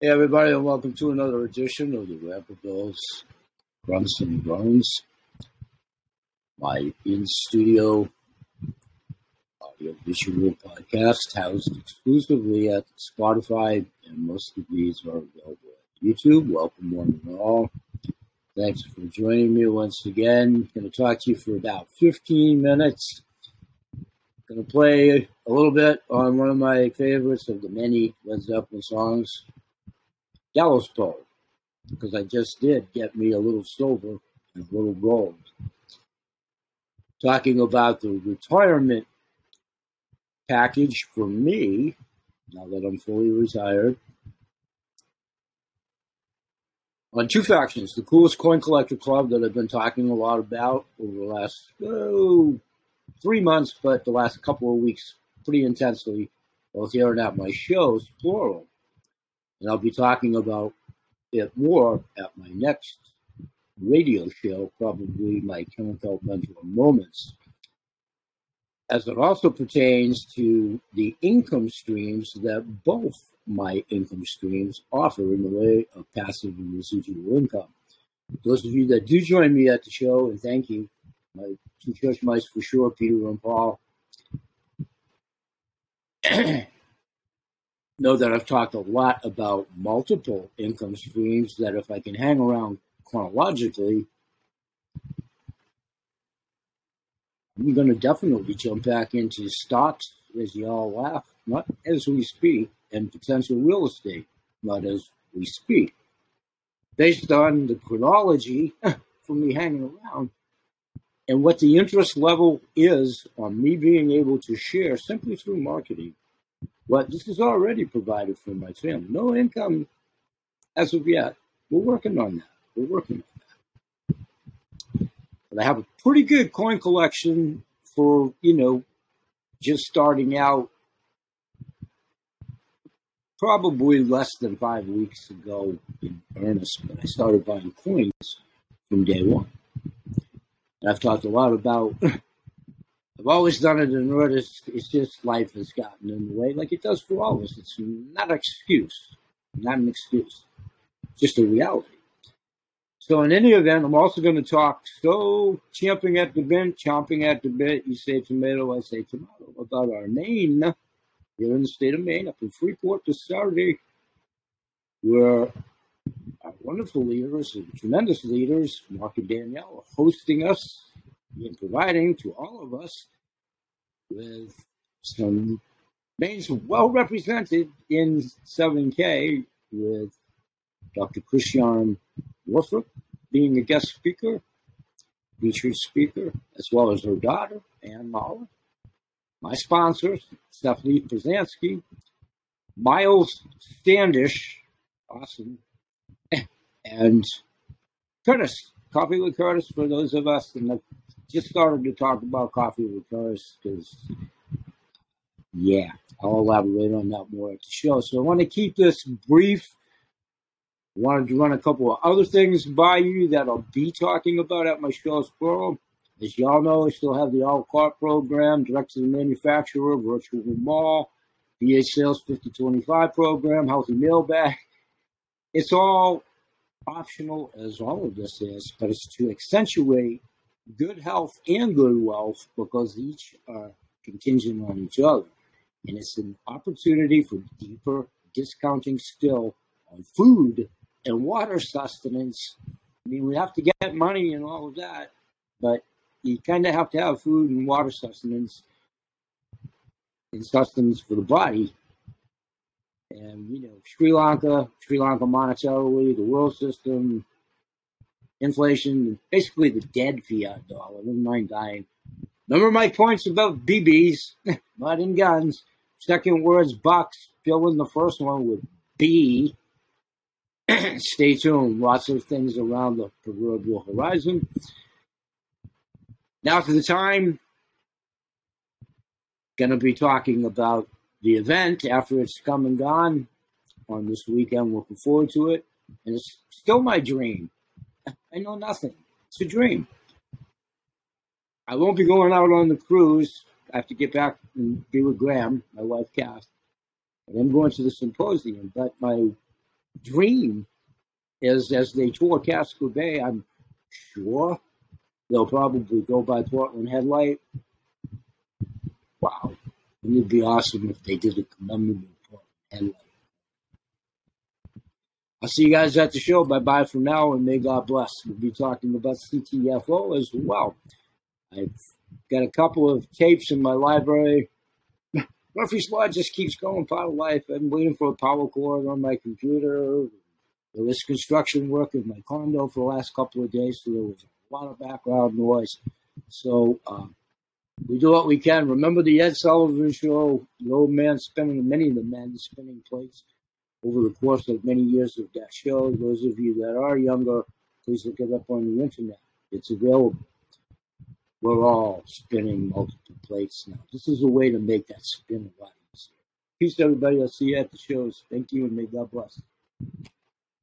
Hey, everybody, and welcome to another edition of the Rapper Bills Grunts and Groans. My in studio audio visual podcast housed exclusively at Spotify, and most of these are available at YouTube. Welcome, one and all. Thanks for joining me once again. going to talk to you for about 15 minutes. Going to play a little bit on one of my favorites of the many Led Zeppelin songs, Gallows Pole, because I just did get me a little silver and a little gold. Talking about the retirement package for me, now that I'm fully retired, on two factions the coolest coin collector club that I've been talking a lot about over the last oh, three months, but the last couple of weeks pretty intensely, both here and at my shows, plural and I'll be talking about it more at my next radio show, probably my Chemical Mentor Moments, as it also pertains to the income streams that both my income streams offer in the way of passive and residual income. Those of you that do join me at the show, and thank you, my two church mice for sure, Peter and Paul. know that I've talked a lot about multiple income streams that if I can hang around chronologically, I'm going to definitely jump back into stocks as y'all laugh, not as we speak, and potential real estate, not as we speak. Based on the chronology for me hanging around and what the interest level is on me being able to share simply through marketing well, this is already provided for my family. No income as of yet. We're working on that. We're working on that. But I have a pretty good coin collection for, you know, just starting out probably less than five weeks ago in earnest, but I started buying coins from day one. And I've talked a lot about I've always done it in order. It's, just life has gotten in the way, like it does for all of us. It's not an excuse, not an excuse, just a reality. So, in any event, I'm also going to talk so champing at the bit, chomping at the bit. You say tomato, I say tomato. About our Maine here in the state of Maine, up in Freeport this Saturday, where our wonderful leaders and tremendous leaders, Mark and Danielle, are hosting us in providing to all of us with some names well represented in 7K with Dr. Christian Wolfert being a guest speaker, featured speaker, as well as her daughter, Ann Mahler, my sponsor, Stephanie Brzezinski, Miles Standish, awesome, and Curtis, Coffee with Curtis for those of us in the just started to talk about coffee cars because, yeah, I'll elaborate on that more at the show. So I want to keep this brief. I wanted to run a couple of other things by you that I'll be talking about at my shows plural. As y'all know, I still have the a la carte program, direct to the manufacturer, virtual mall, BH Sales 5025 program, healthy meal bag. It's all optional as all of this is, but it's to accentuate good health and good wealth because each are contingent on each other. And it's an opportunity for deeper discounting still on food and water sustenance. I mean, we have to get money and all of that, but you kind of have to have food and water sustenance and sustenance for the body. And, you know, Sri Lanka, Sri Lanka monetarily, the world system, inflation, basically the dead fiat dollar. Never mind dying. Remember my points about BBs, not in guns. Second word's box. Fill in the first one with B. Stay tuned. Lots of things around the proverbial horizon. Now to the time. Going to be talking about the event after it's come and gone on this weekend. Looking forward to it. And it's still my dream I know nothing. It's a dream. I won't be going out on the cruise. I have to get back and be with Graham, my wife Kath. And I'm going to the symposium. But my dream is as they tour Casco Bay, I'm sure they'll probably go by Portland Headlight. Wow. It would be awesome if they did a commemorative Portland Headlight. I'll see you guys at the show. Bye bye for now, and may God bless. We'll be talking about CTFO as well. I've got a couple of tapes in my library. Murphy's Law just keeps going, part of life. I'm waiting for a power cord on my computer. There was construction work in my condo for the last couple of days, so there was a lot of background noise. So um, we do what we can. Remember the Ed Sullivan Show, the old man spinning, many of the men spinning plates over the course of many years of that show. Those of you that are younger, please look it up on the internet. It's available. We're all spinning multiple plates now. This is a way to make that spin a lot easier. Peace, everybody. I'll see you at the shows. Thank you, and may God bless.